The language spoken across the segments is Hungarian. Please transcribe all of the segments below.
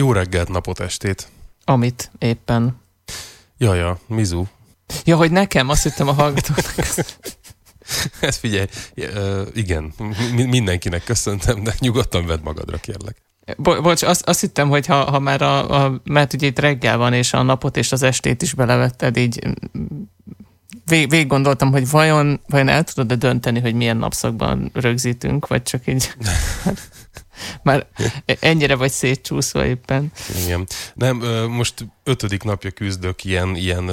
Jó reggelt, napot, estét. Amit éppen. Jaja, Mizu. Ja, hogy nekem, azt hittem a hallgatóknak. Ez figyelj, igen, mindenkinek köszöntem, de nyugodtan vedd magadra, kérlek. Bo- bocs, azt, azt hittem, hogy ha, ha már a, a, mert ugye itt reggel van, és a napot és az estét is belevetted, így vég, végig gondoltam, hogy vajon, vajon el tudod-e dönteni, hogy milyen napszakban rögzítünk, vagy csak így már ennyire vagy szétcsúszva éppen. Igen. Nem, most ötödik napja küzdök ilyen, ilyen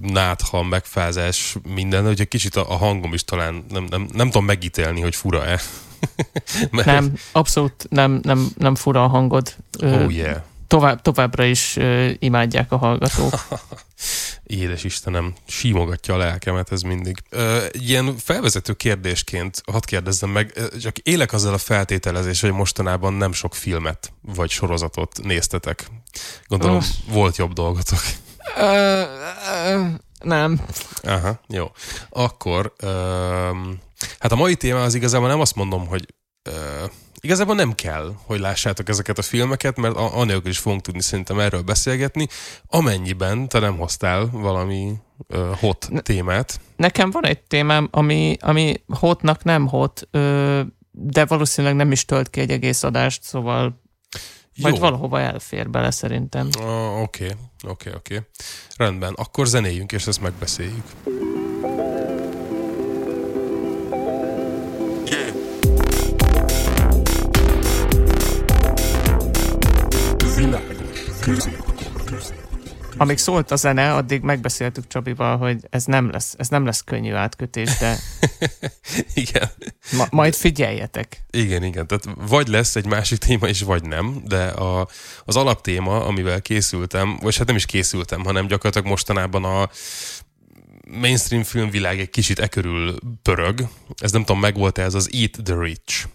nátha, megfázás, minden, hogy egy kicsit a, a hangom is talán nem, nem, nem tudom megítélni, hogy fura-e. Mert... Nem, abszolút nem, nem, nem fura a hangod. Oh yeah. Tovább, továbbra is imádják a hallgatók. Édes Istenem, símogatja a lelkemet ez mindig. Uh, ilyen felvezető kérdésként, hadd kérdezzem meg, csak élek azzal a feltételezés, hogy mostanában nem sok filmet vagy sorozatot néztetek. Gondolom, uh. volt jobb dolgotok. Uh, uh, nem. Aha, jó. Akkor, uh, hát a mai téma az igazából nem azt mondom, hogy uh, igazából nem kell, hogy lássátok ezeket a filmeket, mert anélkül is fogunk tudni szerintem erről beszélgetni, amennyiben te nem hoztál valami uh, hot ne, témát. Nekem van egy témám, ami, ami hotnak nem hot, ö, de valószínűleg nem is tölt ki egy egész adást, szóval jó. Majd valahova elfér bele szerintem. Oké, oké, oké. Rendben, akkor zenéljünk, és ezt megbeszéljük. Amíg szólt a zene, addig megbeszéltük Csabival, hogy ez nem lesz, ez nem lesz könnyű átkötés, de igen. Ma, majd figyeljetek. Igen, igen. Tehát vagy lesz egy másik téma is, vagy nem, de a, az alaptéma, amivel készültem, vagy hát nem is készültem, hanem gyakorlatilag mostanában a mainstream filmvilág egy kicsit e körül pörög. Ez nem tudom, megvolt-e ez az Eat the Rich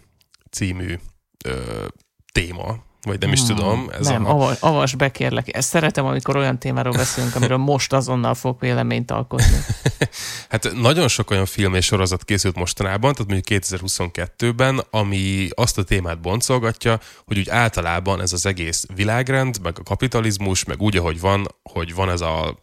című ö, téma, vagy nem is hmm, tudom. Ez nem, a... avas be kérlek. Ezt szeretem, amikor olyan témáról beszélünk, amiről most azonnal fog véleményt alkotni. hát nagyon sok olyan film és sorozat készült mostanában, tehát mondjuk 2022-ben, ami azt a témát boncolgatja, hogy úgy általában ez az egész világrend, meg a kapitalizmus, meg úgy, ahogy van, hogy van ez a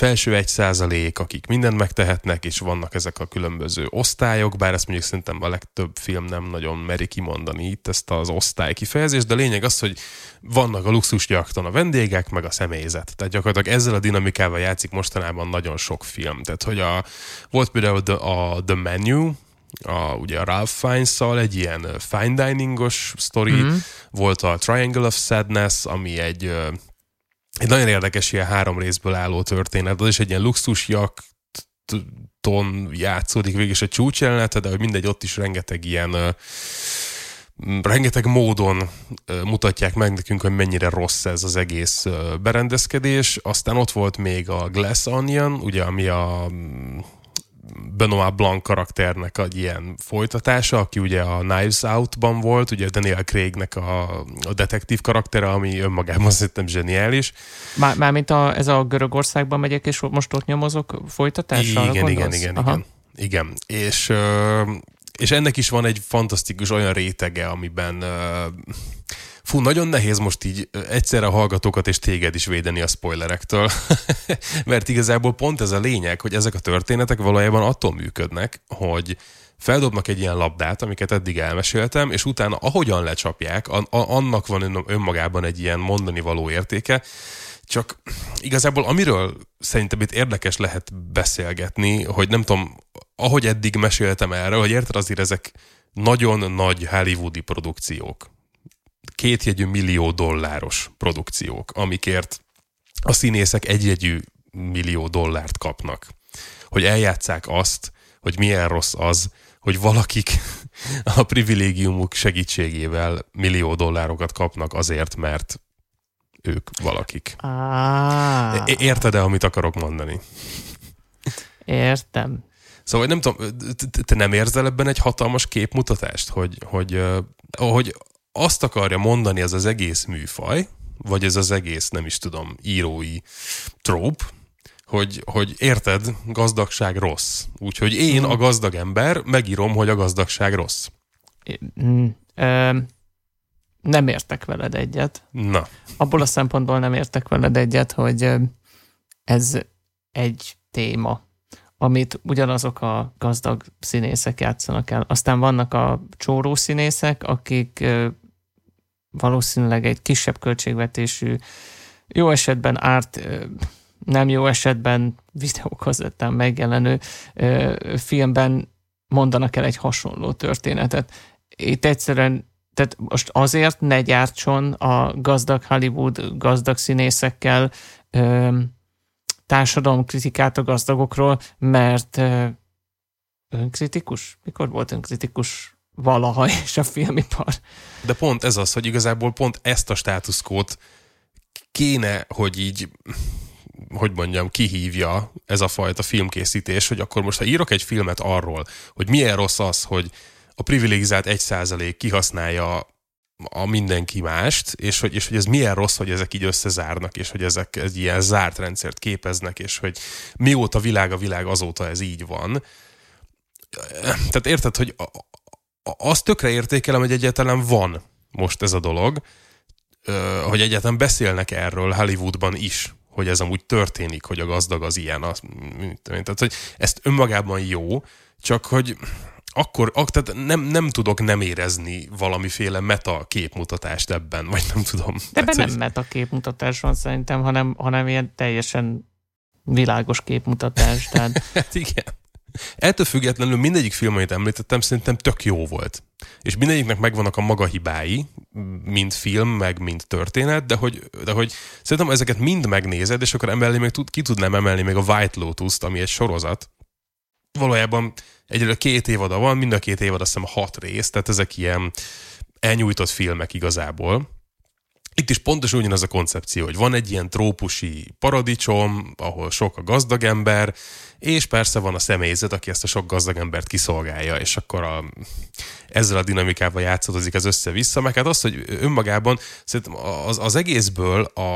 felső egy százalék, akik mindent megtehetnek, és vannak ezek a különböző osztályok, bár ezt mondjuk szerintem a legtöbb film nem nagyon meri kimondani itt ezt az osztály kifejezést, de a lényeg az, hogy vannak a luxusjakton a vendégek, meg a személyzet. Tehát gyakorlatilag ezzel a dinamikával játszik mostanában nagyon sok film. Tehát, hogy a, volt például the, a The Menu, a, ugye a Ralph Fiennes-szal egy ilyen fine diningos sztori, mm-hmm. volt a Triangle of Sadness, ami egy egy nagyon érdekes ilyen három részből álló történet. Az is egy ilyen luxusjak ton játszódik végig, és a csúcsjelenete, de hogy mindegy, ott is rengeteg ilyen rengeteg módon mutatják meg nekünk, hogy mennyire rossz ez az egész berendezkedés. Aztán ott volt még a Glass Onion, ugye, ami a Benoit Blanc karakternek egy ilyen folytatása, aki ugye a Knives Out-ban volt, ugye Daniel Craignek a, a detektív karaktere, ami önmagában szerintem zseniális. Már, mármint a, ez a Görögországban megyek, és most ott nyomozok folytatása? Igen, igen, igen, igen, igen. És, és ennek is van egy fantasztikus olyan rétege, amiben Fú, nagyon nehéz most így egyszerre a hallgatókat és téged is védeni a spoilerektől, mert igazából pont ez a lényeg, hogy ezek a történetek valójában attól működnek, hogy feldobnak egy ilyen labdát, amiket eddig elmeséltem, és utána ahogyan lecsapják, annak van önmagában egy ilyen mondani való értéke, csak igazából amiről szerintem itt érdekes lehet beszélgetni, hogy nem tudom, ahogy eddig meséltem erről, hogy érted azért ezek nagyon nagy hollywoodi produkciók kétjegyű millió dolláros produkciók, amikért a színészek egyjegyű millió dollárt kapnak. Hogy eljátszák azt, hogy milyen rossz az, hogy valakik a privilégiumuk segítségével millió dollárokat kapnak azért, mert ők valakik. Ah. Érted-e, amit akarok mondani? Értem. Szóval nem tudom, te nem érzel ebben egy hatalmas képmutatást, hogy, hogy, hogy azt akarja mondani ez az egész műfaj, vagy ez az egész, nem is tudom, írói tróp, hogy, hogy érted, gazdagság rossz. Úgyhogy én, a gazdag ember, megírom, hogy a gazdagság rossz. Mm, nem értek veled egyet. Na. Abból a szempontból nem értek veled egyet, hogy ez egy téma, amit ugyanazok a gazdag színészek játszanak el. Aztán vannak a csóró színészek, akik valószínűleg egy kisebb költségvetésű, jó esetben árt, nem jó esetben videókazettán megjelenő filmben mondanak el egy hasonló történetet. Itt egyszerűen tehát most azért ne gyártson a gazdag Hollywood gazdag színészekkel ö, társadalomkritikát a gazdagokról, mert ö, önkritikus? Mikor volt önkritikus valaha és a filmipar? De pont ez az, hogy igazából pont ezt a státuszkót kéne, hogy így hogy mondjam, kihívja ez a fajta filmkészítés, hogy akkor most, ha írok egy filmet arról, hogy milyen rossz az, hogy a privilegizált egy százalék kihasználja a mindenki mást, és hogy, és hogy ez milyen rossz, hogy ezek így összezárnak, és hogy ezek egy ilyen zárt rendszert képeznek, és hogy mióta világ a világ, azóta ez így van. Tehát érted, hogy azt tökre értékelem, hogy egyáltalán van most ez a dolog, hogy egyáltalán beszélnek erről Hollywoodban is, hogy ez amúgy történik, hogy a gazdag az ilyen. Az, tehát, hogy ezt önmagában jó, csak hogy akkor, ak, tehát nem, nem tudok nem érezni valamiféle meta képmutatást ebben, vagy nem tudom. De ebben nem meta képmutatás van szerintem, hanem, hanem ilyen teljesen világos képmutatás. Tehát... hát igen. Ettől függetlenül mindegyik film, amit említettem, szerintem tök jó volt. És mindegyiknek megvannak a maga hibái, mint film, meg mint történet, de hogy, de hogy szerintem ezeket mind megnézed, és akkor emellé még tud, ki tudnám emelni még a White Lotus-t, ami egy sorozat. Valójában egyre két évada van, mind a két évad azt hiszem hat rész, tehát ezek ilyen elnyújtott filmek igazából. Itt is pontosan ugyanaz a koncepció, hogy van egy ilyen trópusi paradicsom, ahol sok a gazdag ember, és persze van a személyzet, aki ezt a sok gazdag embert kiszolgálja, és akkor a, ezzel a dinamikával játszadozik ez össze-vissza, meg hát az, hogy önmagában szerintem az, az egészből a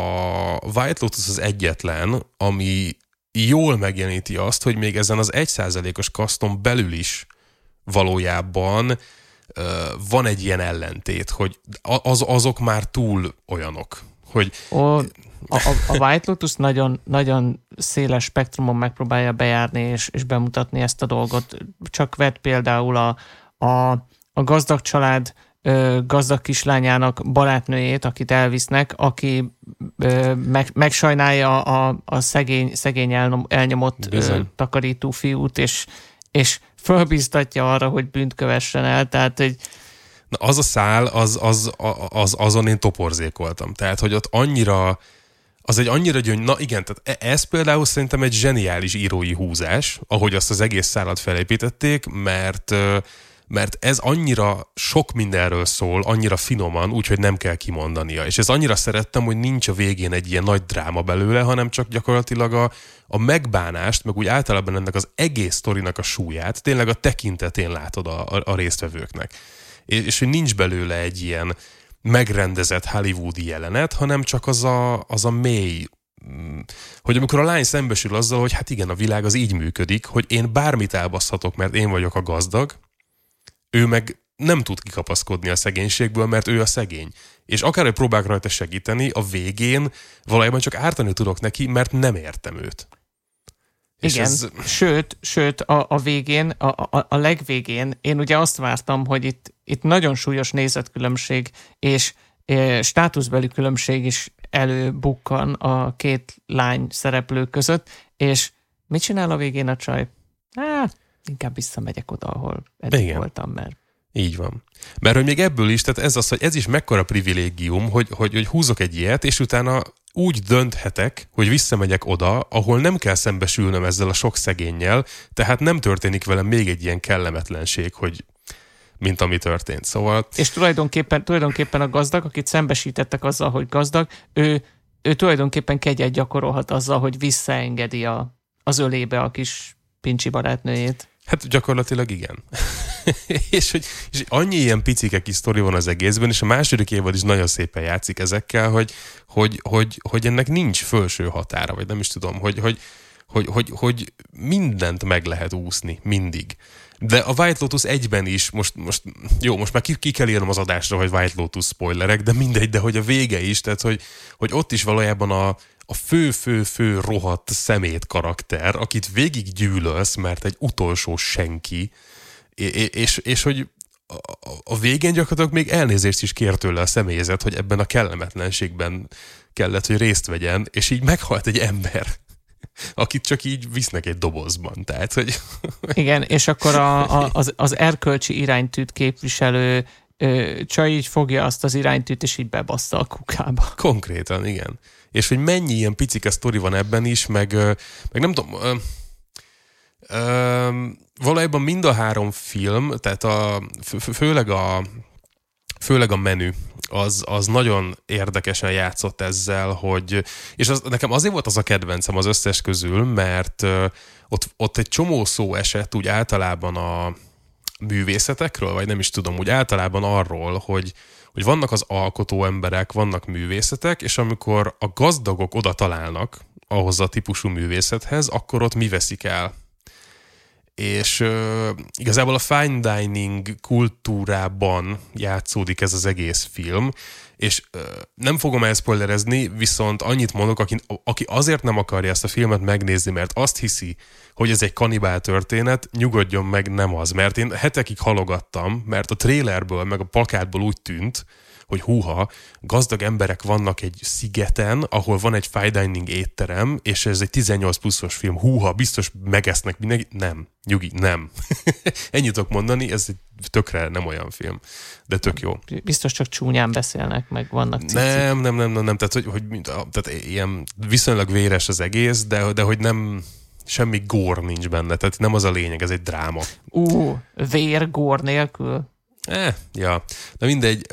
White Lotus az egyetlen, ami jól megjeleníti azt, hogy még ezen az egyszázalékos kaszton belül is valójában van egy ilyen ellentét, hogy az, azok már túl olyanok, hogy... O, a, a White Lotus nagyon, nagyon széles spektrumon megpróbálja bejárni és, és bemutatni ezt a dolgot. Csak vett például a, a, a gazdag család gazdag kislányának barátnőjét, akit elvisznek, aki meg, megsajnálja a, a szegény, szegény elnyomott Bizony. takarító fiút, és, és fölbíztatja arra, hogy bűnt kövessen el, tehát egy Na az a szál, az, az, az, azon én toporzékoltam. Tehát, hogy ott annyira, az egy annyira gyöny... Na igen, tehát e- ez például szerintem egy zseniális írói húzás, ahogy azt az egész szállat felépítették, mert mert ez annyira sok mindenről szól, annyira finoman, úgyhogy nem kell kimondania. És ez annyira szerettem, hogy nincs a végén egy ilyen nagy dráma belőle, hanem csak gyakorlatilag a, a megbánást, meg úgy általában ennek az egész sztorinak a súlyát tényleg a tekintetén látod a, a, a résztvevőknek. És, és hogy nincs belőle egy ilyen megrendezett hollywoodi jelenet, hanem csak az a, az a mély mm, hogy amikor a lány szembesül azzal, hogy hát igen, a világ az így működik, hogy én bármit elbaszhatok, mert én vagyok a gazdag, ő meg nem tud kikapaszkodni a szegénységből, mert ő a szegény. És akár, hogy próbálok rajta segíteni, a végén valójában csak ártani tudok neki, mert nem értem őt. És Igen, ez... sőt, sőt a, a végén, a, a, a legvégén én ugye azt vártam, hogy itt, itt nagyon súlyos nézetkülönbség és e, státuszbeli különbség is előbukkan a két lány szereplő között, és mit csinál a végén a csaj? Inkább visszamegyek oda, ahol eddig Igen. voltam, mert így van. Mert hogy még ebből is, tehát ez az, hogy ez is mekkora privilégium, hogy, hogy, hogy húzok egy ilyet, és utána úgy dönthetek, hogy visszamegyek oda, ahol nem kell szembesülnöm ezzel a sok szegénnyel, tehát nem történik velem még egy ilyen kellemetlenség, hogy mint ami történt. Szóval... És tulajdonképpen, tulajdonképpen a gazdag, akit szembesítettek azzal, hogy gazdag, ő, ő tulajdonképpen kegyet gyakorolhat azzal, hogy visszaengedi a, az ölébe a kis pincsi barátnőjét. Hát gyakorlatilag igen. és, hogy, és annyi ilyen picike kis sztori van az egészben, és a második évad is nagyon szépen játszik ezekkel, hogy, hogy, hogy, hogy ennek nincs fölső határa, vagy nem is tudom, hogy, hogy, hogy, hogy, hogy mindent meg lehet úszni, mindig. De a White Lotus egyben is, most, most jó, most már ki, ki kell írnom az adásra, hogy White Lotus spoilerek, de mindegy, de hogy a vége is, tehát hogy, hogy ott is valójában a, a fő-fő-fő rohadt szemét karakter, akit végig gyűlölsz, mert egy utolsó senki, és, és, és hogy a, a végén gyakorlatilag még elnézést is kér tőle a személyzet, hogy ebben a kellemetlenségben kellett, hogy részt vegyen, és így meghalt egy ember akit csak így visznek egy dobozban. Tehát, hogy... Igen, és akkor a, a, az, az erkölcsi iránytűt képviselő csaj így fogja azt az iránytűt, és így bebassza a kukába. Konkrétan, igen. És hogy mennyi ilyen picike sztori van ebben is, meg, meg nem tudom, ö, ö, valójában mind a három film, tehát a, főleg a főleg a menü, az, az nagyon érdekesen játszott ezzel, hogy, és az, nekem azért volt az a kedvencem az összes közül, mert ott, ott egy csomó szó esett úgy általában a művészetekről, vagy nem is tudom, úgy általában arról, hogy, hogy vannak az alkotó emberek, vannak művészetek, és amikor a gazdagok oda találnak ahhoz a típusú művészethez, akkor ott mi veszik el? És uh, igazából a fine dining kultúrában játszódik ez az egész film, és uh, nem fogom elspoilerezni, viszont annyit mondok, aki, aki azért nem akarja ezt a filmet megnézni, mert azt hiszi, hogy ez egy kanibál történet, nyugodjon meg, nem az. Mert én hetekig halogattam, mert a trailerből, meg a plakátból úgy tűnt, hogy húha, gazdag emberek vannak egy szigeten, ahol van egy fine dining étterem, és ez egy 18 pluszos film. Húha, biztos megesznek mindenki. Nem, nyugi, nem. Ennyit tudok mondani, ez egy tökre nem olyan film, de tök jó. Biztos csak csúnyán beszélnek, meg vannak cicik. Nem, nem, nem, nem, nem, tehát, hogy, hogy tehát ilyen viszonylag véres az egész, de, de hogy nem, semmi gór nincs benne, tehát nem az a lényeg, ez egy dráma. Ú, vér gór nélkül? Eh, ja. De mindegy.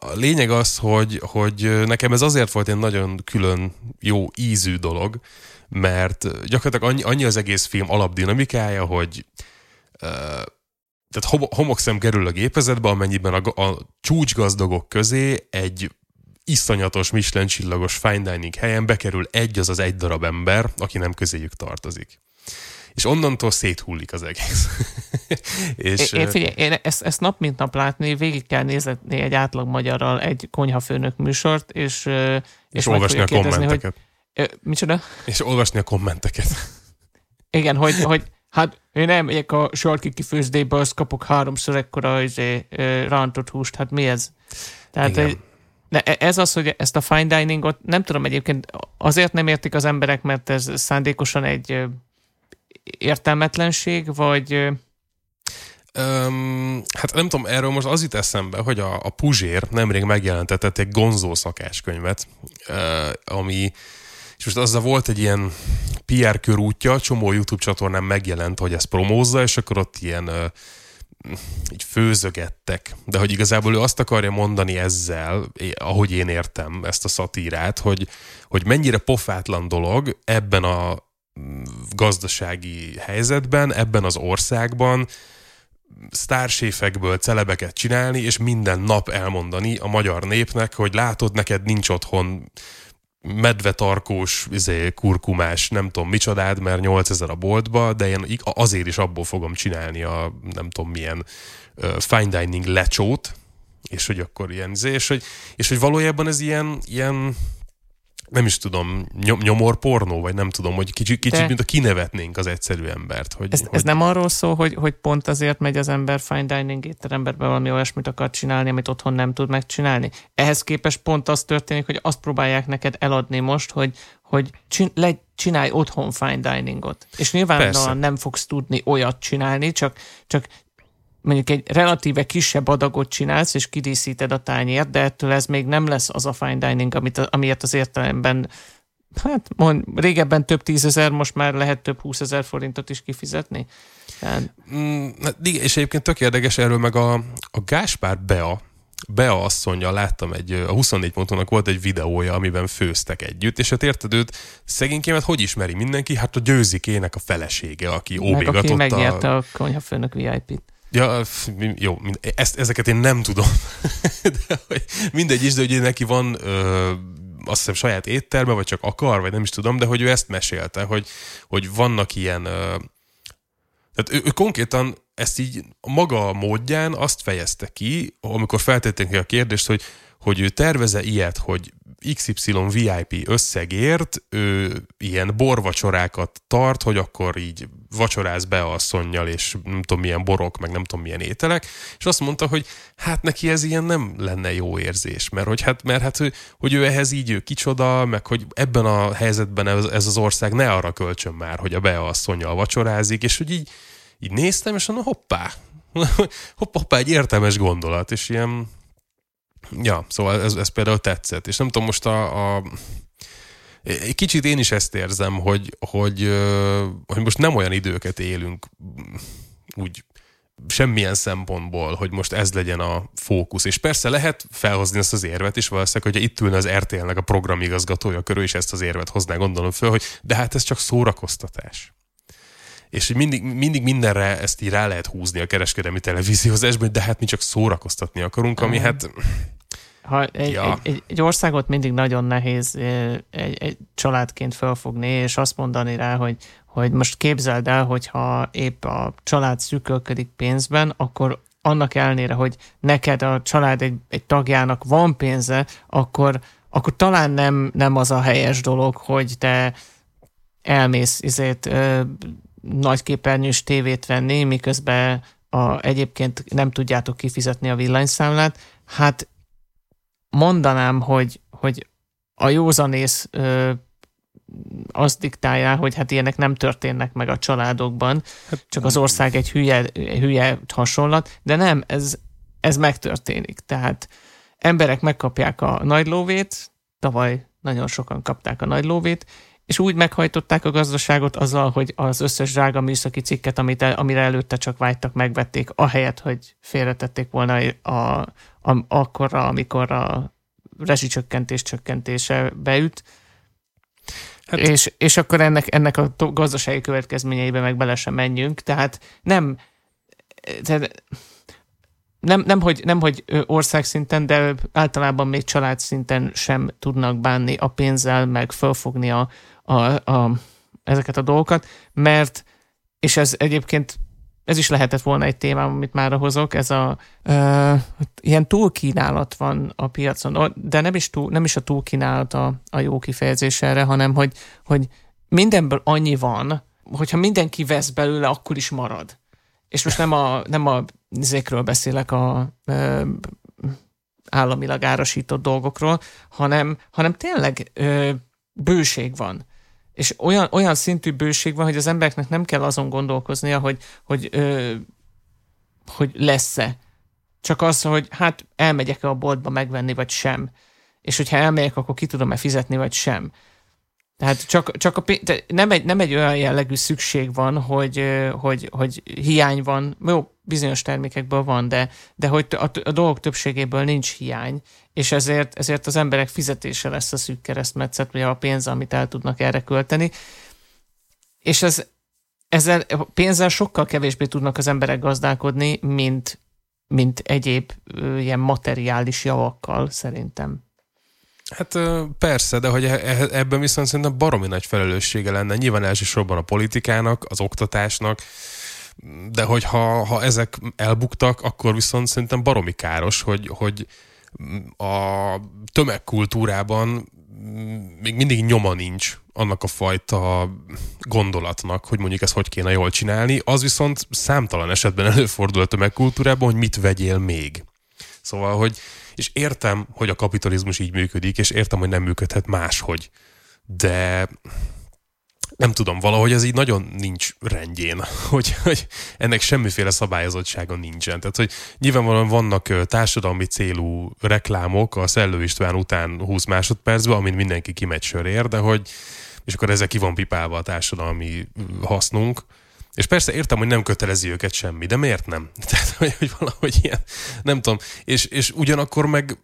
A lényeg az, hogy, hogy nekem ez azért volt egy nagyon külön jó ízű dolog, mert gyakorlatilag annyi, annyi az egész film alapdinamikája, hogy tehát homokszem kerül a gépezetbe, amennyiben a, a csúcsgazdagok közé egy iszonyatos Michelin csillagos fine dining helyen bekerül egy az az egy darab ember, aki nem közéjük tartozik és onnantól széthullik az egész. és, én, figyelj, én ezt, ezt nap mint nap látni, végig kell nézni egy átlag magyarral egy konyhafőnök műsort, és, és, és olvasni a kommenteket. Hogy, micsoda? És olvasni a kommenteket. Igen, hogy, hogy hát én nem megyek a sarki kifőzdébe, azt kapok háromszor ekkora izé, rántott húst, hát mi ez? Tehát Igen. De e, ez az, hogy ezt a fine diningot nem tudom egyébként azért nem értik az emberek, mert ez szándékosan egy értelmetlenség, vagy... Um, hát nem tudom, erről most az jut eszembe, hogy a, a Puzsér nemrég megjelentetett egy gonzó szakáskönyvet, ami és most azzal volt egy ilyen PR körútja, csomó YouTube csatornán megjelent, hogy ezt promózza, és akkor ott ilyen uh, így főzögettek. De hogy igazából ő azt akarja mondani ezzel, ahogy én értem ezt a szatírát, hogy, hogy mennyire pofátlan dolog ebben a gazdasági helyzetben, ebben az országban sztárséfekből celebeket csinálni, és minden nap elmondani a magyar népnek, hogy látod, neked nincs otthon medvetarkós, izé, kurkumás, nem tudom micsodád, mert 8000 a boltba, de én azért is abból fogom csinálni a nem tudom milyen uh, fine dining lecsót, és hogy akkor ilyen, izé, és hogy, és hogy valójában ez ilyen, ilyen nem is tudom, nyom, nyomor pornó, vagy nem tudom, hogy kicsit, kicsit mint a kinevetnénk az egyszerű embert. Hogy, ez, hogy... ez nem arról szól, hogy, hogy pont azért megy az ember fine dining étterembe valami olyasmit akar csinálni, amit otthon nem tud megcsinálni. Ehhez képest pont az történik, hogy azt próbálják neked eladni most, hogy, hogy csin, le, csinálj otthon fine diningot. És nyilván nem fogsz tudni olyat csinálni, csak, csak mondjuk egy relatíve kisebb adagot csinálsz, és kidíszíted a tányért, de ettől ez még nem lesz az a fine dining, amit, amiért az értelemben hát mond, régebben több tízezer, most már lehet több húszezer forintot is kifizetni. Tehát... Mm, és egyébként tök érdekes erről meg a, a Gáspár Bea, Bea asszonya, láttam egy, a 24 pontonak volt egy videója, amiben főztek együtt, és hát érted őt, szegénykémet hogy ismeri mindenki? Hát a győzikének a felesége, aki óbégatotta. Meg aki megnyerte a konyhafőnök VIP-t. Ja, jó, ezt, ezeket én nem tudom. de, hogy mindegy is, de ugye neki van ö, azt hiszem saját étterme, vagy csak akar, vagy nem is tudom, de hogy ő ezt mesélte, hogy, hogy vannak ilyen tehát ő, ő konkrétan ezt így maga módján azt fejezte ki, amikor feltették ki a kérdést, hogy, hogy ő terveze ilyet, hogy XY VIP összegért ő ilyen borvacsorákat tart, hogy akkor így vacsoráz be asszonynal, és nem tudom milyen borok, meg nem tudom milyen ételek, és azt mondta, hogy hát neki ez ilyen nem lenne jó érzés, mert hogy, hát, mert hát, hogy, ő ehhez így ő kicsoda, meg hogy ebben a helyzetben ez, ez az ország ne arra költsön már, hogy a be asszonynal vacsorázik, és hogy így, így néztem, és mondom, hoppá, hoppá, hoppá, egy értelmes gondolat, és ilyen, ja, szóval ez, ez például tetszett, és nem tudom, most a, a kicsit én is ezt érzem, hogy, hogy, hogy most nem olyan időket élünk úgy semmilyen szempontból, hogy most ez legyen a fókusz. És persze lehet felhozni ezt az érvet is, valószínűleg, hogyha itt ülne az RTL-nek a programigazgatója körül, és ezt az érvet hozná, gondolom föl, hogy de hát ez csak szórakoztatás és mindig, mindig mindenre ezt így rá lehet húzni a kereskedelmi televíziózásban, de hát mi csak szórakoztatni akarunk, ami hát... Ha egy, ja. egy, egy, országot mindig nagyon nehéz egy, egy családként felfogni, és azt mondani rá, hogy, hogy most képzeld el, hogyha épp a család szűkölködik pénzben, akkor annak ellenére, hogy neked a család egy, egy tagjának van pénze, akkor, akkor talán nem, nem az a helyes dolog, hogy te elmész izét, nagyképernyős tévét venni, miközben a, egyébként nem tudjátok kifizetni a villanyszámlát, hát mondanám, hogy, hogy a józanész ö, azt diktálja, hogy hát ilyenek nem történnek meg a családokban, hát, csak az ország egy hülye, hülye hasonlat, de nem, ez, ez megtörténik. Tehát emberek megkapják a nagy lóvét, tavaly nagyon sokan kapták a nagy lóvét, és úgy meghajtották a gazdaságot azzal, hogy az összes drága műszaki cikket, amit amire előtte csak vágytak, megvették, ahelyett, hogy félretették volna a, a, akkorra, amikor a rezsicsökkentés csökkentése beüt. Hát, és, és akkor ennek, ennek a gazdasági következményeibe meg bele sem menjünk. Tehát nem, tehát nem, nem, hogy, nem, hogy országszinten, de általában még család szinten sem tudnak bánni a pénzzel, meg fölfogni a, a, a, ezeket a dolgokat, mert, és ez egyébként ez is lehetett volna egy témám, amit már hozok, ez a ö, ilyen túlkínálat van a piacon, de nem is, túl, nem is a túlkínálat a, a jó kifejezés erre, hanem hogy, hogy mindenből annyi van, hogyha mindenki vesz belőle, akkor is marad. És most nem a, nem a zékről beszélek a ö, államilag árasított dolgokról, hanem, hanem tényleg ö, bőség van és olyan, olyan szintű bőség van, hogy az embereknek nem kell azon gondolkoznia, hogy, hogy, ö, hogy lesz-e. Csak az, hogy hát elmegyek-e a boltba megvenni, vagy sem. És hogyha elmegyek, akkor ki tudom-e fizetni, vagy sem. Tehát csak, csak a, nem, egy, nem egy olyan jellegű szükség van, hogy, hogy, hogy hiány van. Jó, bizonyos termékekből van, de, de hogy a, a dolgok többségéből nincs hiány, és ezért, ezért az emberek fizetése lesz a szűk keresztmetszet, vagy a pénz, amit el tudnak erre költeni. És ez, ezzel pénzzel sokkal kevésbé tudnak az emberek gazdálkodni, mint, mint egyéb ilyen materiális javakkal szerintem. Hát persze, de hogy e, e, ebben viszont szerintem baromi nagy felelőssége lenne. Nyilván elsősorban a politikának, az oktatásnak, de hogy ha, ha ezek elbuktak, akkor viszont szerintem baromi káros, hogy, hogy a tömegkultúrában még mindig nyoma nincs annak a fajta gondolatnak, hogy mondjuk ezt hogy kéne jól csinálni, az viszont számtalan esetben előfordul a tömegkultúrában, hogy mit vegyél még. Szóval, hogy és értem, hogy a kapitalizmus így működik, és értem, hogy nem működhet máshogy, de nem tudom, valahogy ez így nagyon nincs rendjén, hogy, hogy ennek semmiféle szabályozottsága nincsen. Tehát, hogy nyilvánvalóan vannak társadalmi célú reklámok a Szellő István után 20 másodpercben, amin mindenki kimegy sörér, de hogy és akkor ezzel ki van pipálva a társadalmi hasznunk. És persze értem, hogy nem kötelezi őket semmi, de miért nem? Tehát, hogy, hogy valahogy ilyen, nem tudom. És, és ugyanakkor meg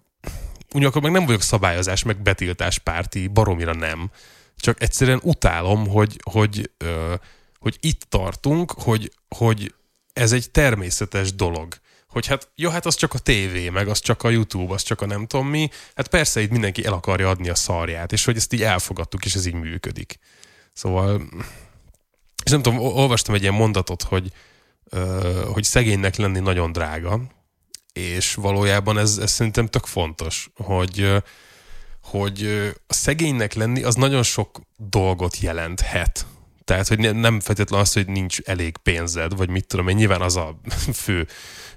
ugyanakkor meg nem vagyok szabályozás, meg betiltás párti, baromira nem csak egyszerűen utálom, hogy, hogy, hogy itt tartunk, hogy, hogy ez egy természetes dolog, hogy hát, jó, hát az csak a tévé, meg az csak a YouTube, az csak a nem tudom mi. Hát persze itt mindenki el akarja adni a szarját, és hogy ezt így elfogadtuk, és ez így működik. Szóval, és nem tudom, olvastam egy ilyen mondatot, hogy, hogy szegénynek lenni nagyon drága, és valójában ez, ez szerintem tök fontos, hogy, hogy a szegénynek lenni az nagyon sok dolgot jelenthet. Tehát, hogy nem feltétlenül az, hogy nincs elég pénzed, vagy mit tudom én, nyilván az a fő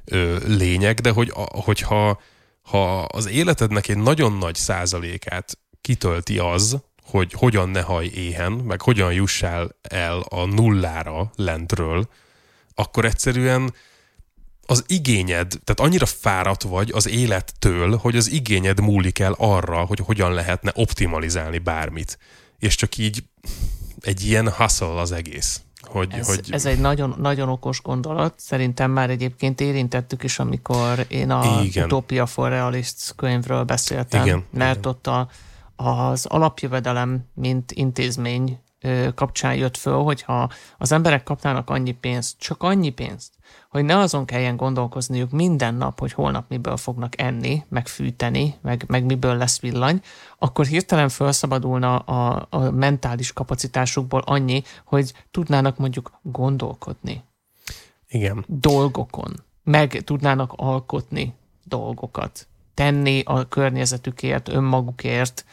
ö, lényeg, de hogy, a, hogyha ha az életednek egy nagyon nagy százalékát kitölti az, hogy hogyan ne haj éhen, meg hogyan jussál el a nullára lentről, akkor egyszerűen az igényed, tehát annyira fáradt vagy az élettől, hogy az igényed múlik el arra, hogy hogyan lehetne optimalizálni bármit. És csak így egy ilyen hustle az egész. Hogy, ez, hogy... ez egy nagyon, nagyon okos gondolat. Szerintem már egyébként érintettük is, amikor én a Igen. Utopia for Realists könyvről beszéltem, Igen. mert Igen. ott a, az alapjövedelem, mint intézmény kapcsán jött föl, hogyha az emberek kapnának annyi pénzt, csak annyi pénzt, hogy ne azon kelljen gondolkozniuk minden nap, hogy holnap miből fognak enni, meg fűteni, meg, meg miből lesz villany, akkor hirtelen felszabadulna a, a mentális kapacitásukból annyi, hogy tudnának mondjuk gondolkodni. Igen. Dolgokon. Meg tudnának alkotni dolgokat. Tenni a környezetükért, önmagukért,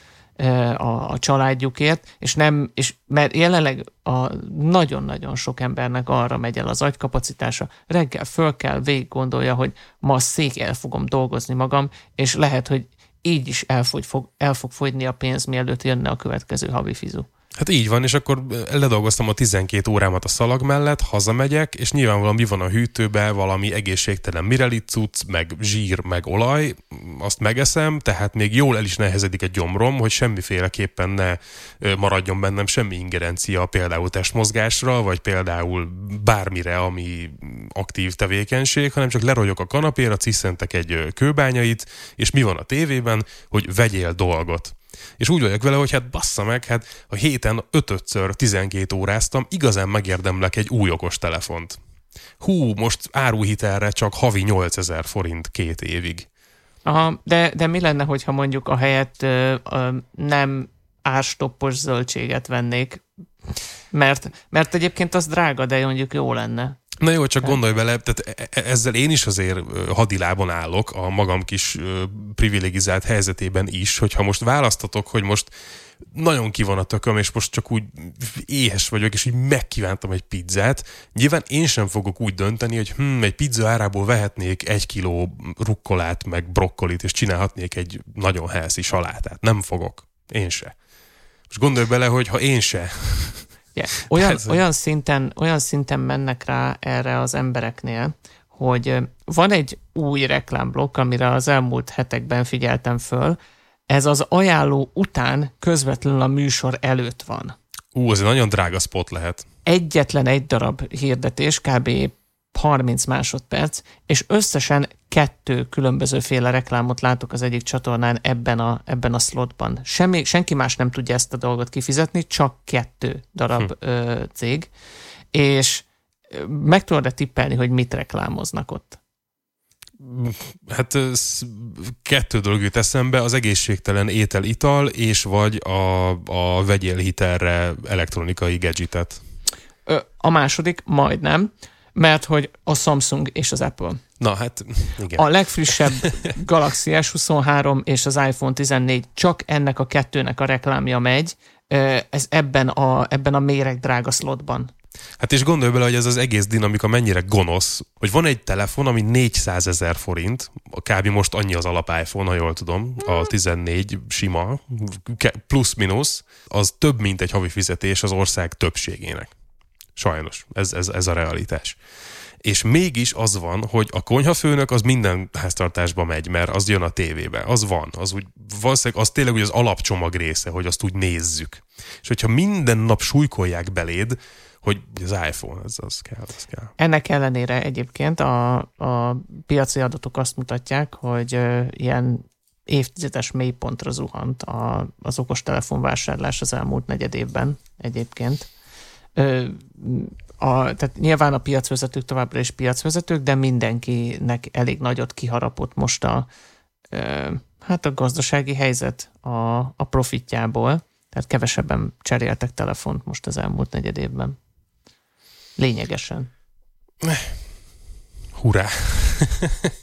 a, a családjukért, és nem, és mert jelenleg a nagyon-nagyon sok embernek arra megy el az agykapacitása, reggel föl kell, végig gondolja, hogy ma szék el fogom dolgozni magam, és lehet, hogy így is elfogy, fog, el fog fogyni a pénz, mielőtt jönne a következő havi fizu. Hát így van, és akkor ledolgoztam a 12 órámat a szalag mellett, hazamegyek, és nyilvánvalóan mi van a hűtőben, valami egészségtelen mirelit cucc, meg zsír, meg olaj, azt megeszem, tehát még jól el is nehezedik egy gyomrom, hogy semmiféleképpen ne maradjon bennem semmi ingerencia például testmozgásra, vagy például bármire, ami aktív tevékenység, hanem csak lerogyok a kanapéra, ciszentek egy kőbányait, és mi van a tévében, hogy vegyél dolgot. És úgy vagyok vele, hogy hát bassza meg, hát a héten 5-ször 12 óráztam, igazán megérdemlek egy új okos telefont. Hú, most áruhitelre csak havi 8000 forint két évig. Aha, de, de mi lenne, hogyha mondjuk a helyet ö, ö, nem árstoppos zöldséget vennék, mert, mert egyébként az drága, de mondjuk jó lenne. Na jó, csak gondolj bele, tehát e, e, ezzel én is azért hadilában állok a magam kis privilegizált helyzetében is, hogyha most választatok, hogy most nagyon ki van a tököm, és most csak úgy éhes vagyok, és így megkívántam egy pizzát. Nyilván én sem fogok úgy dönteni, hogy hm, egy pizza árából vehetnék egy kiló rukkolát, meg brokkolit, és csinálhatnék egy nagyon healthy salátát. Nem fogok. Én se. Most gondolj bele, hogy ha én se Yeah. Olyan, olyan, szinten, olyan szinten mennek rá erre az embereknél, hogy van egy új reklámblokk, amire az elmúlt hetekben figyeltem föl, ez az ajánló után közvetlenül a műsor előtt van. Ú, ez egy nagyon drága spot lehet. Egyetlen egy darab hirdetés, kb. 30 másodperc, és összesen kettő különbözőféle reklámot látok az egyik csatornán ebben a, ebben a slotban. Semmi, senki más nem tudja ezt a dolgot kifizetni, csak kettő darab hm. ö, cég, és meg tudod-e tippelni, hogy mit reklámoznak ott? Hát kettő dolog jut eszembe, az egészségtelen étel-ital, és vagy a, a vegyél hitelre elektronikai gadgetet. A második majdnem mert hogy a Samsung és az Apple. Na hát, igen. A legfrissebb Galaxy S23 és az iPhone 14 csak ennek a kettőnek a reklámja megy, ez ebben a, ebben a méreg drága slotban. Hát és gondolj bele, hogy ez az egész dinamika mennyire gonosz, hogy van egy telefon, ami 400 ezer forint, kb. most annyi az alap iPhone, ha jól tudom, a 14 sima, plusz-minusz, az több, mint egy havi fizetés az ország többségének. Sajnos, ez, ez, ez a realitás. És mégis az van, hogy a konyhafőnök az minden háztartásba megy, mert az jön a tévébe. Az van. Az úgy, valószínűleg az tényleg úgy az alapcsomag része, hogy azt úgy nézzük. És hogyha minden nap súlykolják beléd, hogy az iPhone, az, az kell, az kell. Ennek ellenére egyébként a, a piaci adatok azt mutatják, hogy ilyen évtizedes mélypontra zuhant a, az okostelefon vásárlás az elmúlt negyed évben egyébként a, tehát nyilván a piacvezetők továbbra is piacvezetők, de mindenkinek elég nagyot kiharapott most a, hát a gazdasági helyzet a, a profitjából. Tehát kevesebben cseréltek telefont most az elmúlt negyed évben. Lényegesen. Hurrá!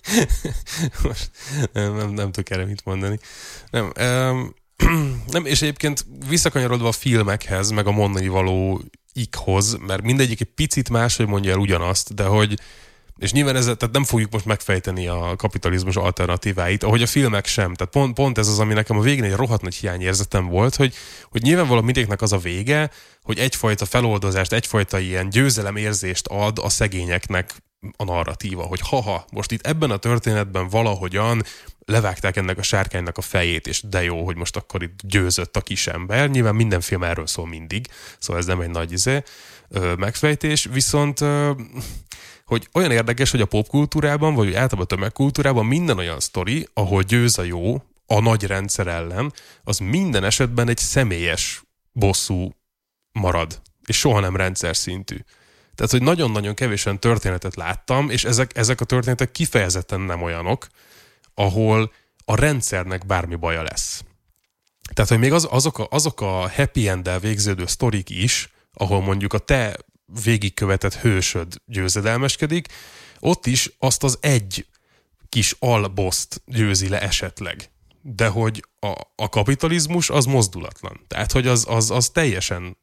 most nem, nem, nem tudok erre mit mondani. Nem, um, nem, és egyébként visszakanyarodva a filmekhez, meg a mondani való ikhoz, mert mindegyik egy picit máshogy mondja el ugyanazt, de hogy és nyilván ez, tehát nem fogjuk most megfejteni a kapitalizmus alternatíváit, ahogy a filmek sem. Tehát pont, pont ez az, ami nekem a végén egy rohadt nagy hiányérzetem volt, hogy, hogy nyilvánvalóan mindegyiknek az a vége, hogy egyfajta feloldozást, egyfajta ilyen győzelemérzést ad a szegényeknek a narratíva, hogy haha, most itt ebben a történetben valahogyan levágták ennek a sárkánynak a fejét, és de jó, hogy most akkor itt győzött a kisember. Nyilván minden film erről szól mindig, szóval ez nem egy nagy izé, megfejtés, viszont hogy olyan érdekes, hogy a popkultúrában, vagy általában a tömegkultúrában minden olyan sztori, ahol győz a jó a nagy rendszer ellen, az minden esetben egy személyes bosszú marad, és soha nem rendszer szintű. Tehát, hogy nagyon-nagyon kevésen történetet láttam, és ezek, ezek a történetek kifejezetten nem olyanok, ahol a rendszernek bármi baja lesz. Tehát, hogy még az, azok, a, azok a happy end végződő sztorik is, ahol mondjuk a te végigkövetett hősöd győzedelmeskedik, ott is azt az egy kis alboszt győzi le esetleg. De hogy a, a kapitalizmus az mozdulatlan. Tehát, hogy az, az, az teljesen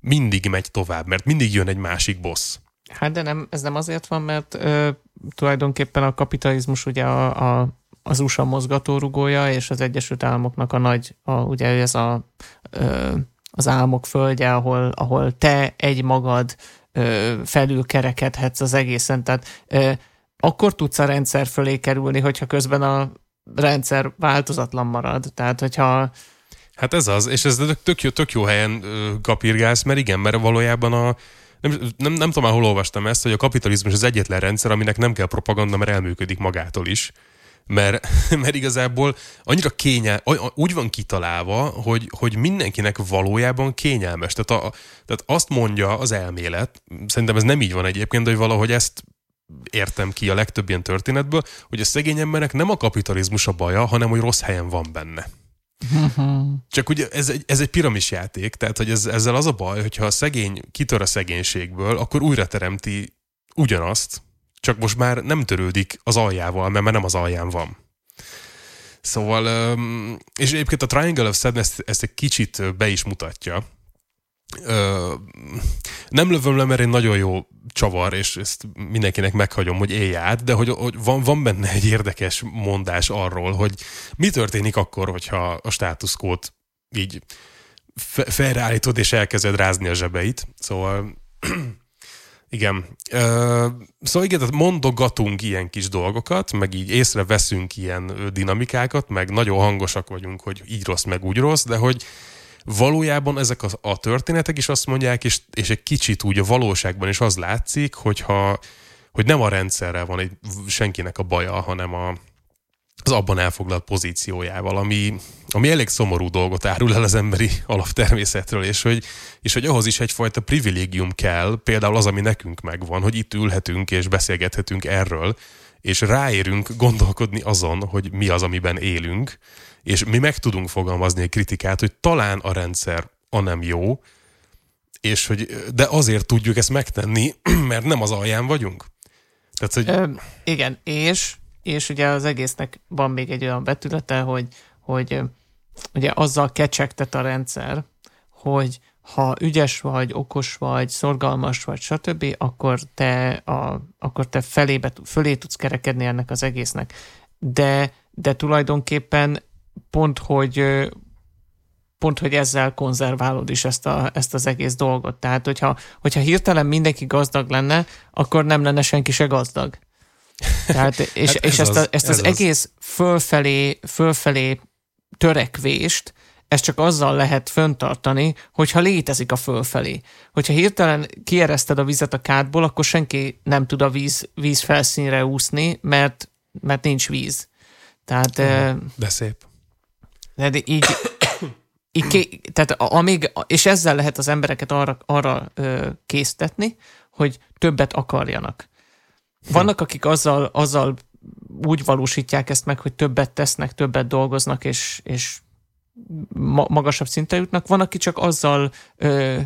mindig megy tovább, mert mindig jön egy másik boss. Hát de nem, ez nem azért van, mert ö, tulajdonképpen a kapitalizmus ugye a, a, az USA mozgatórugója, és az Egyesült Államoknak a nagy, a, ugye ez a az álmok földje, ahol, ahol te egy magad ö, felülkerekedhetsz az egészen. Tehát akkor tudsz a rendszer fölé kerülni, hogyha közben a rendszer változatlan marad. Tehát, hogyha Hát ez az, és ez tök jó, tök jó helyen kapirgálsz, mert igen, mert valójában a, nem, nem, nem tudom már, hol olvastam ezt, hogy a kapitalizmus az egyetlen rendszer, aminek nem kell propaganda, mert elműködik magától is mert, mert igazából annyira kényel, úgy van kitalálva, hogy, hogy mindenkinek valójában kényelmes. Tehát, a, tehát azt mondja az elmélet, szerintem ez nem így van egyébként, de hogy valahogy ezt értem ki a legtöbb ilyen történetből, hogy a szegény embernek nem a kapitalizmus a baja, hanem hogy rossz helyen van benne. Csak ugye ez egy, ez egy piramis játék, tehát hogy ez, ezzel az a baj, hogyha a szegény kitör a szegénységből, akkor újra teremti ugyanazt, csak most már nem törődik az aljával, mert már nem az alján van. Szóval, és egyébként a Triangle of Sadness ezt egy kicsit be is mutatja. Nem lövöm le, mert egy nagyon jó csavar, és ezt mindenkinek meghagyom, hogy élj át, de hogy, hogy van, van benne egy érdekes mondás arról, hogy mi történik akkor, hogyha a státuszkót így felreállítod, és elkezded rázni a zsebeit. Szóval igen. Szóval igen, tehát mondogatunk ilyen kis dolgokat, meg így észreveszünk ilyen dinamikákat, meg nagyon hangosak vagyunk, hogy így rossz, meg úgy rossz, de hogy valójában ezek a, a történetek is azt mondják, és, és egy kicsit úgy a valóságban is az látszik, hogyha, hogy nem a rendszerrel van egy, senkinek a baja, hanem a, az abban elfoglalt pozíciójával, ami, ami elég szomorú dolgot árul el az emberi alaptermészetről, és hogy, és hogy ahhoz is egyfajta privilégium kell, például az, ami nekünk megvan, hogy itt ülhetünk és beszélgethetünk erről, és ráérünk gondolkodni azon, hogy mi az, amiben élünk, és mi meg tudunk fogalmazni egy kritikát, hogy talán a rendszer a nem jó, és hogy, de azért tudjuk ezt megtenni, mert nem az alján vagyunk. Tehát, hogy... Ö, igen, és és ugye az egésznek van még egy olyan betülete, hogy, hogy ugye azzal kecsegtet a rendszer, hogy ha ügyes vagy, okos vagy, szorgalmas vagy, stb., akkor te, a, akkor te felébe, fölé tudsz kerekedni ennek az egésznek. De, de tulajdonképpen pont, hogy pont, hogy ezzel konzerválod is ezt, a, ezt az egész dolgot. Tehát, hogyha, hogyha hirtelen mindenki gazdag lenne, akkor nem lenne senki se gazdag. Tehát, és, hát és ezt, a, ezt az, az egész fölfelé, fölfelé törekvést, ezt csak azzal lehet föntartani, hogyha létezik a fölfelé. Hogyha hirtelen kiereszted a vizet a kádból, akkor senki nem tud a víz, víz felszínre úszni, mert, mert nincs víz. Tehát, de szép. De így, Ké, tehát amíg, és ezzel lehet az embereket arra, arra késztetni, hogy többet akarjanak. Vannak, akik azzal, azzal úgy valósítják ezt meg, hogy többet tesznek, többet dolgoznak, és, és magasabb szintre jutnak. Van, aki csak azzal ö,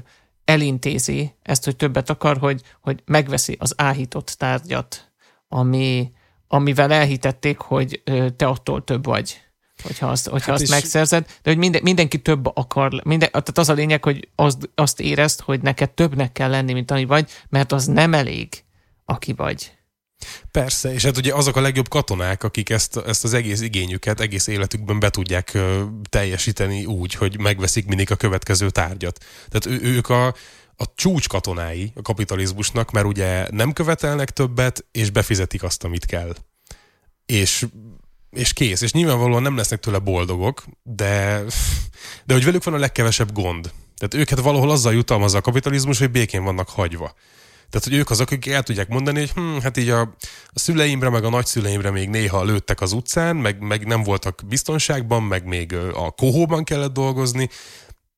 elintézi ezt, hogy többet akar, hogy, hogy megveszi az áhított tárgyat, ami, amivel elhitették, hogy ö, te attól több vagy hogyha azt, hogyha hát azt megszerzed, de hogy minden, mindenki több akar, minden, tehát az a lényeg, hogy azt, azt érezd, hogy neked többnek kell lenni, mint ami vagy, mert az nem elég, aki vagy. Persze, és hát ugye azok a legjobb katonák, akik ezt, ezt az egész igényüket egész életükben be tudják ö, teljesíteni úgy, hogy megveszik mindig a következő tárgyat. Tehát ő, ők a, a csúcs katonái a kapitalizmusnak, mert ugye nem követelnek többet, és befizetik azt, amit kell. És és kész. És nyilvánvalóan nem lesznek tőle boldogok, de, de hogy velük van a legkevesebb gond. Tehát őket valahol azzal jutalmazza a kapitalizmus, hogy békén vannak hagyva. Tehát, hogy ők azok, akik el tudják mondani, hogy hm, hát így a, a szüleimre, meg a nagyszüleimre még néha lőttek az utcán, meg, meg nem voltak biztonságban, meg még a kohóban kellett dolgozni.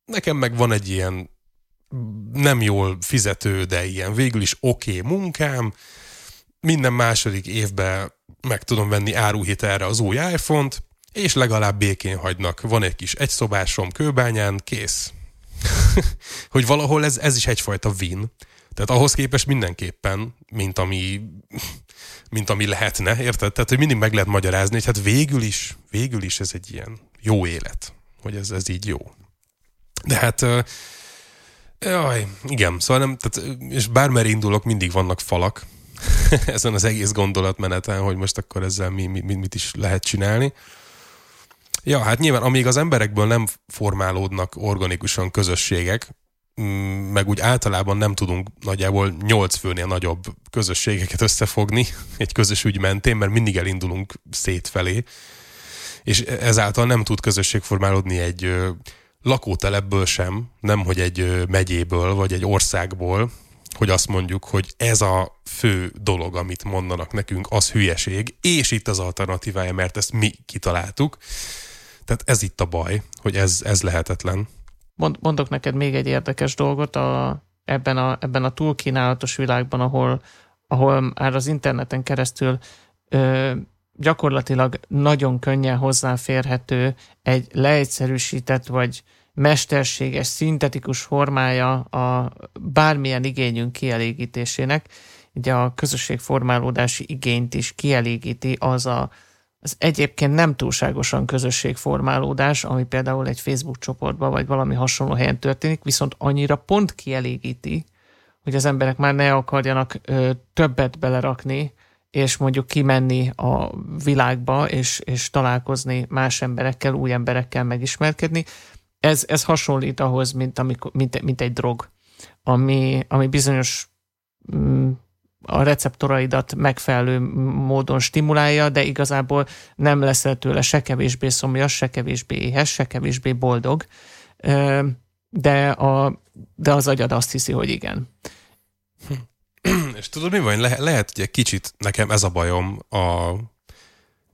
Nekem meg van egy ilyen nem jól fizető, de ilyen végül is oké okay munkám. Minden második évben meg tudom venni áruhitelre az új iPhone-t, és legalább békén hagynak. Van egy kis egyszobásom kőbányán, kész. hogy valahol ez, ez is egyfajta win. Tehát ahhoz képest mindenképpen, mint ami, mint ami lehetne, érted? Tehát, hogy mindig meg lehet magyarázni, hogy hát végül is, végül is ez egy ilyen jó élet, hogy ez, ez így jó. De hát, jaj, igen, szóval nem, tehát, és bármer indulok, mindig vannak falak, ezen az egész gondolatmeneten, hogy most akkor ezzel mi, mi, mit is lehet csinálni. Ja, hát nyilván amíg az emberekből nem formálódnak organikusan közösségek, meg úgy általában nem tudunk nagyjából nyolc főnél nagyobb közösségeket összefogni egy közös ügy mentén, mert mindig elindulunk szétfelé, és ezáltal nem tud közösség formálódni egy lakótelepből sem, nem hogy egy megyéből vagy egy országból, hogy azt mondjuk, hogy ez a fő dolog, amit mondanak nekünk, az hülyeség, és itt az alternatívája, mert ezt mi kitaláltuk. Tehát ez itt a baj, hogy ez, ez lehetetlen. Mond, mondok neked még egy érdekes dolgot a, ebben, a, ebben a túlkínálatos világban, ahol, ahol már az interneten keresztül ö, gyakorlatilag nagyon könnyen hozzáférhető egy leegyszerűsített vagy mesterséges, szintetikus formája a bármilyen igényünk kielégítésének. Ugye a közösségformálódási igényt is kielégíti az a, az egyébként nem túlságosan közösségformálódás, ami például egy Facebook csoportban vagy valami hasonló helyen történik, viszont annyira pont kielégíti, hogy az emberek már ne akarjanak ö, többet belerakni, és mondjuk kimenni a világba, és, és találkozni más emberekkel, új emberekkel megismerkedni, ez, ez hasonlít ahhoz, mint, amikor, mint, mint egy drog, ami, ami bizonyos mm, a receptoraidat megfelelő módon stimulálja, de igazából nem leszel tőle se kevésbé szomjas, se kevésbé éhes, se kevésbé boldog, de, a, de az agyad azt hiszi, hogy igen. És tudod, mi van? Le- lehet, hogy egy kicsit nekem ez a bajom a,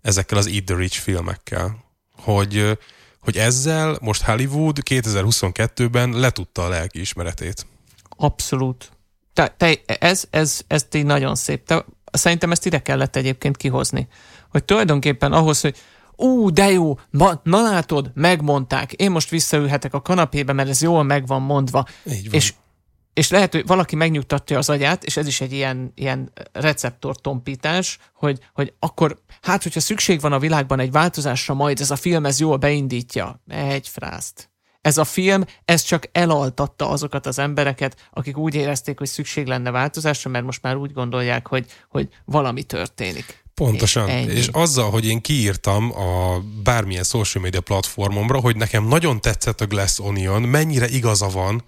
ezekkel az Eat the Rich filmekkel, hogy hogy ezzel most Hollywood 2022-ben letudta a lelki ismeretét. Abszolút. Te, te, ez, ez, ez így nagyon szép. Te, szerintem ezt ide kellett egyébként kihozni. Hogy tulajdonképpen ahhoz, hogy ú, de jó, na, na látod, megmondták, én most visszaülhetek a kanapébe, mert ez jól meg van mondva. Így van. És és lehet, hogy valaki megnyugtatja az agyát, és ez is egy ilyen, ilyen receptortompítás, hogy, hogy akkor, hát, hogyha szükség van a világban egy változásra, majd ez a film ez jól beindítja. Egy frászt. Ez a film, ez csak elaltatta azokat az embereket, akik úgy érezték, hogy szükség lenne változásra, mert most már úgy gondolják, hogy, hogy valami történik. Pontosan. És, és azzal, hogy én kiírtam a bármilyen social media platformomra, hogy nekem nagyon tetszett a Glass Onion, mennyire igaza van,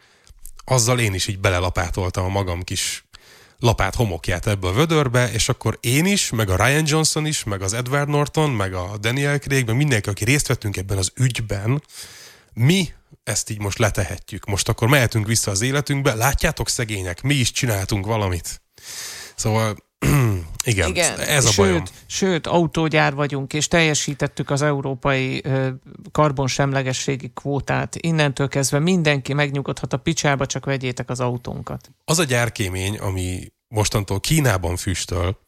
azzal én is így belelapátoltam a magam kis lapát homokját ebbe a vödörbe, és akkor én is, meg a Ryan Johnson is, meg az Edward Norton, meg a Daniel Craig, meg mindenki, aki részt vettünk ebben az ügyben, mi ezt így most letehetjük. Most akkor mehetünk vissza az életünkbe, látjátok szegények, mi is csináltunk valamit. Szóval Igen, Igen. ez a sőt, bajom. Sőt, autógyár vagyunk, és teljesítettük az európai ö, karbonsemlegességi kvótát. Innentől kezdve mindenki megnyugodhat a picsába, csak vegyétek az autónkat. Az a gyárkémény, ami mostantól Kínában füstöl,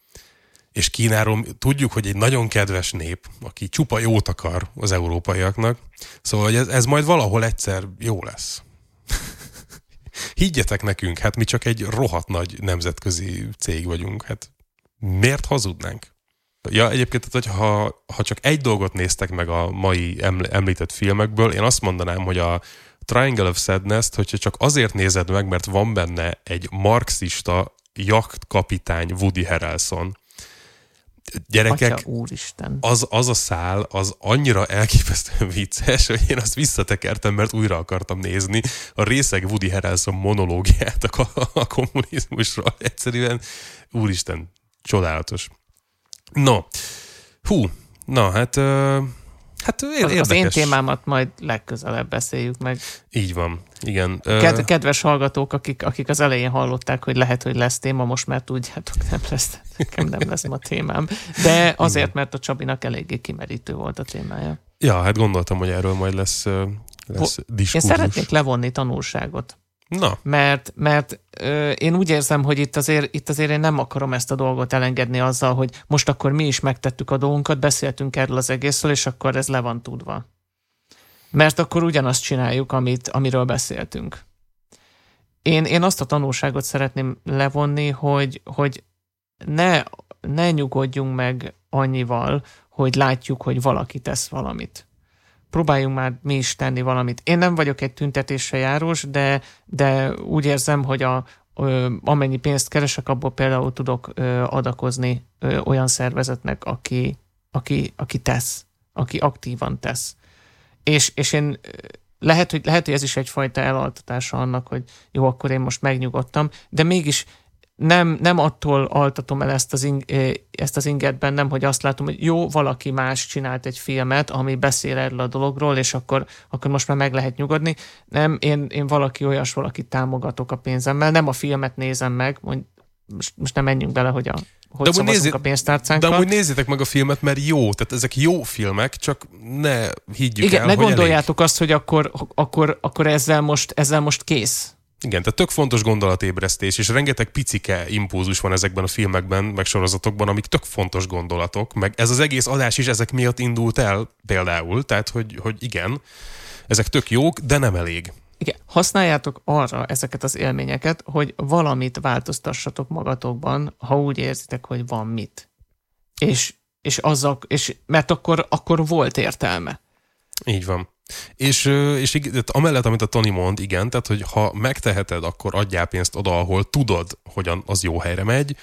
és Kínáról tudjuk, hogy egy nagyon kedves nép, aki csupa jót akar az európaiaknak, szóval hogy ez, ez majd valahol egyszer jó lesz. Higgyetek nekünk, hát mi csak egy rohadt nagy nemzetközi cég vagyunk, hát miért hazudnánk? Ja, egyébként, hogy ha, ha csak egy dolgot néztek meg a mai említett filmekből, én azt mondanám, hogy a Triangle of Sadness-t, hogyha csak azért nézed meg, mert van benne egy marxista kapitány Woody Harrelson, gyerekek, Atya, úristen. Az, az a szál, az annyira elképesztően vicces, hogy én azt visszatekertem, mert újra akartam nézni a részeg Woody Harrelson monológiát a, a kommunizmusról. Egyszerűen, úristen, csodálatos. No, hú, na hát... Uh, Hát érdekes. Az én témámat majd legközelebb beszéljük meg. Így van, igen. Ked- kedves hallgatók, akik, akik az elején hallották, hogy lehet, hogy lesz téma, most már tudjátok, nem lesz, nekem nem lesz ma témám. De azért, mert a Csabinak eléggé kimerítő volt a témája. Ja, hát gondoltam, hogy erről majd lesz, lesz diskurzus. Én szeretnék levonni tanulságot. Na. Mert, mert ö, én úgy érzem, hogy itt azért, itt azért én nem akarom ezt a dolgot elengedni azzal, hogy most akkor mi is megtettük a dolgunkat, beszéltünk erről az egészről, és akkor ez le van tudva. Mert akkor ugyanazt csináljuk, amit, amiről beszéltünk. Én, én azt a tanulságot szeretném levonni, hogy, hogy ne, ne nyugodjunk meg annyival, hogy látjuk, hogy valaki tesz valamit próbáljunk már mi is tenni valamit. Én nem vagyok egy tüntetésre járós, de, de úgy érzem, hogy a, ö, amennyi pénzt keresek, abból például tudok ö, adakozni ö, olyan szervezetnek, aki, aki, aki tesz, aki aktívan tesz. És, és én lehet hogy, lehet, hogy ez is egyfajta elaltatása annak, hogy jó, akkor én most megnyugodtam, de mégis nem, nem attól altatom el ezt az, ing, ezt az inget bennem, hogy azt látom, hogy jó, valaki más csinált egy filmet, ami beszél erről a dologról, és akkor, akkor most már meg lehet nyugodni. Nem, én, én valaki olyas, valaki támogatok a pénzemmel, nem a filmet nézem meg, mondj, most, most nem menjünk bele, hogy a hogy de nézzé, a pénztárcánkkal. De amúgy nézzétek meg a filmet, mert jó, tehát ezek jó filmek, csak ne higgyük Igen, el, ne gondoljátok elég. azt, hogy akkor, akkor, akkor ezzel, most, ezzel most kész. Igen, tehát tök fontos gondolatébresztés, és rengeteg picike impulzus van ezekben a filmekben, meg sorozatokban, amik tök fontos gondolatok, meg ez az egész adás is ezek miatt indult el például, tehát hogy, hogy igen, ezek tök jók, de nem elég. Igen, használjátok arra ezeket az élményeket, hogy valamit változtassatok magatokban, ha úgy érzitek, hogy van mit. És, és azzal, és, mert akkor, akkor volt értelme. Így van. És, és amellett, amit a Tony mond, igen, tehát hogy ha megteheted, akkor adjál pénzt oda, ahol tudod, hogy az jó helyre megy,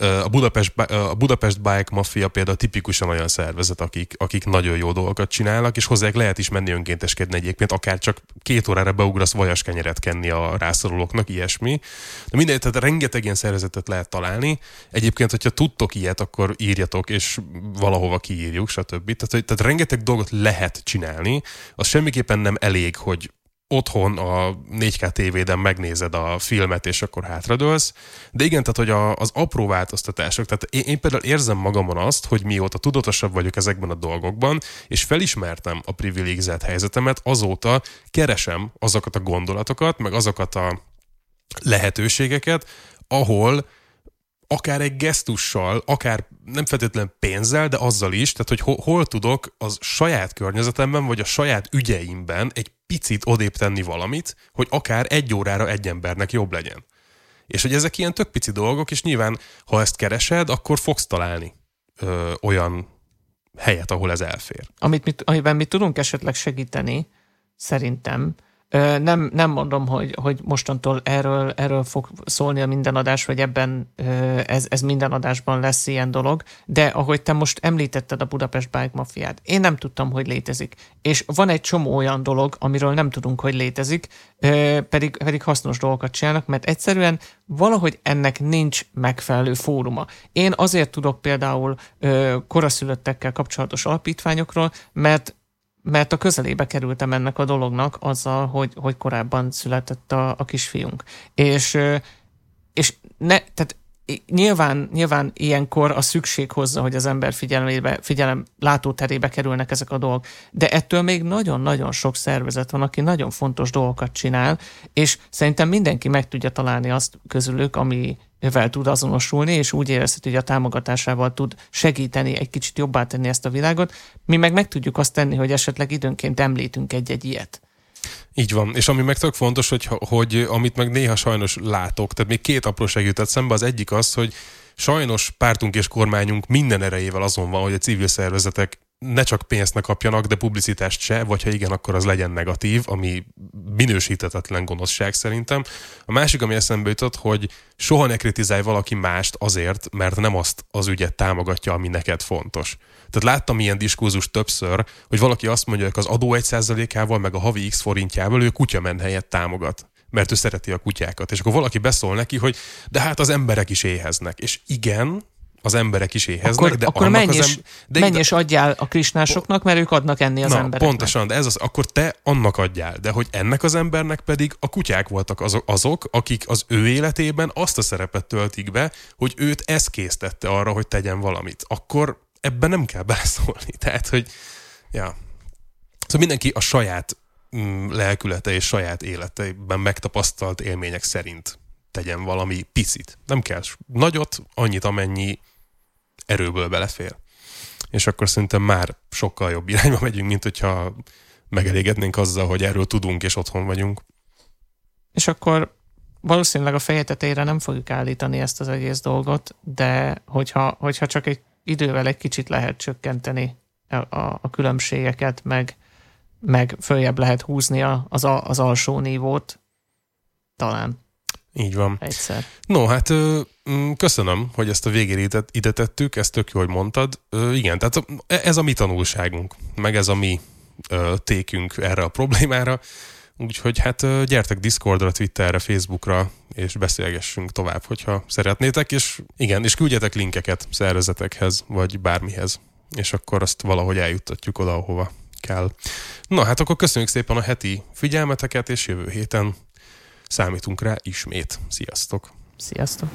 a Budapest, a Budapest Bike Mafia például tipikusan olyan szervezet, akik, akik nagyon jó dolgokat csinálnak, és hozzájuk lehet is menni önkénteskedni egyébként, akár csak két órára beugrasz vajas kenyeret kenni a rászorulóknak, ilyesmi. De mindegy, tehát rengeteg ilyen szervezetet lehet találni. Egyébként, hogyha tudtok ilyet, akkor írjatok, és valahova kiírjuk, stb. Tehát, tehát rengeteg dolgot lehet csinálni. Az semmiképpen nem elég, hogy otthon a 4K tévéden megnézed a filmet, és akkor hátradőlsz. De igen, tehát hogy a, az apró változtatások, tehát én, én például érzem magamon azt, hogy mióta tudatosabb vagyok ezekben a dolgokban, és felismertem a privilegizált helyzetemet, azóta keresem azokat a gondolatokat, meg azokat a lehetőségeket, ahol akár egy gesztussal, akár nem feltétlenül pénzzel, de azzal is, tehát hogy hol, tudok az saját környezetemben, vagy a saját ügyeimben egy picit odébb tenni valamit, hogy akár egy órára egy embernek jobb legyen. És hogy ezek ilyen tök pici dolgok, és nyilván, ha ezt keresed, akkor fogsz találni ö, olyan helyet, ahol ez elfér. Amit mi, amiben mi tudunk esetleg segíteni, szerintem, nem, nem mondom, hogy, hogy mostantól erről, erről fog szólni a minden adás, vagy ebben ez, ez minden adásban lesz ilyen dolog, de ahogy te most említetted a Budapest Bike Mafiát, én nem tudtam, hogy létezik. És van egy csomó olyan dolog, amiről nem tudunk, hogy létezik, pedig, pedig hasznos dolgokat csinálnak, mert egyszerűen valahogy ennek nincs megfelelő fóruma. Én azért tudok például koraszülöttekkel kapcsolatos alapítványokról, mert mert a közelébe kerültem ennek a dolognak azzal, hogy, hogy korábban született a, a kisfiunk. És, és ne, tehát nyilván, nyilván ilyenkor a szükség hozza, hogy az ember figyelembe, figyelem látóterébe kerülnek ezek a dolgok, de ettől még nagyon-nagyon sok szervezet van, aki nagyon fontos dolgokat csinál, és szerintem mindenki meg tudja találni azt közülük, ami vel tud azonosulni, és úgy érezheti, hogy a támogatásával tud segíteni, egy kicsit jobbá tenni ezt a világot. Mi meg meg tudjuk azt tenni, hogy esetleg időnként említünk egy-egy ilyet. Így van, és ami meg tök fontos, hogy, hogy amit meg néha sajnos látok, tehát még két apróság jutott szembe, az egyik az, hogy sajnos pártunk és kormányunk minden erejével azon van, hogy a civil szervezetek ne csak pénzt ne kapjanak, de publicitást se, vagy ha igen, akkor az legyen negatív, ami minősítetetlen gonoszság szerintem. A másik, ami eszembe jutott, hogy soha ne kritizálj valaki mást azért, mert nem azt az ügyet támogatja, ami neked fontos. Tehát láttam ilyen diskurzus többször, hogy valaki azt mondja, hogy az adó 1%-ával, meg a havi X forintjával ő kutyament helyett támogat mert ő szereti a kutyákat. És akkor valaki beszól neki, hogy de hát az emberek is éheznek. És igen, az emberek is éheznek, akkor, de akkor menj, és, em- de menj és adjál a krisnásoknak, mert ők adnak enni az na, embereknek. Pontosan, de ez az, akkor te annak adjál, de hogy ennek az embernek pedig a kutyák voltak azok, azok, akik az ő életében azt a szerepet töltik be, hogy őt ez késztette arra, hogy tegyen valamit. Akkor ebben nem kell beleszólni. Tehát, hogy ja. Szóval mindenki a saját mm, lelkülete és saját életeiben megtapasztalt élmények szerint tegyen valami picit. Nem kell nagyot, annyit, amennyi erőből belefér. És akkor szerintem már sokkal jobb irányba megyünk, mint hogyha megelégednénk azzal, hogy erről tudunk és otthon vagyunk. És akkor valószínűleg a feje nem fogjuk állítani ezt az egész dolgot, de hogyha, hogyha csak egy idővel egy kicsit lehet csökkenteni a, a, a különbségeket, meg, meg följebb lehet húzni a, az, a, az alsó nívót, talán. Így van. Egyszer. No, hát mm, köszönöm, hogy ezt a végére ide, ide tettük, ezt tök jó, hogy mondtad. Igen, tehát ez a mi tanulságunk, meg ez a mi tékünk erre a problémára. Úgyhogy hát gyertek Discordra, Twitterre, Facebookra, és beszélgessünk tovább, hogyha szeretnétek, és igen, és küldjetek linkeket szervezetekhez, vagy bármihez, és akkor azt valahogy eljuttatjuk oda, ahova kell. Na hát akkor köszönjük szépen a heti figyelmeteket, és jövő héten számítunk rá ismét. Sziasztok! Sziasztok!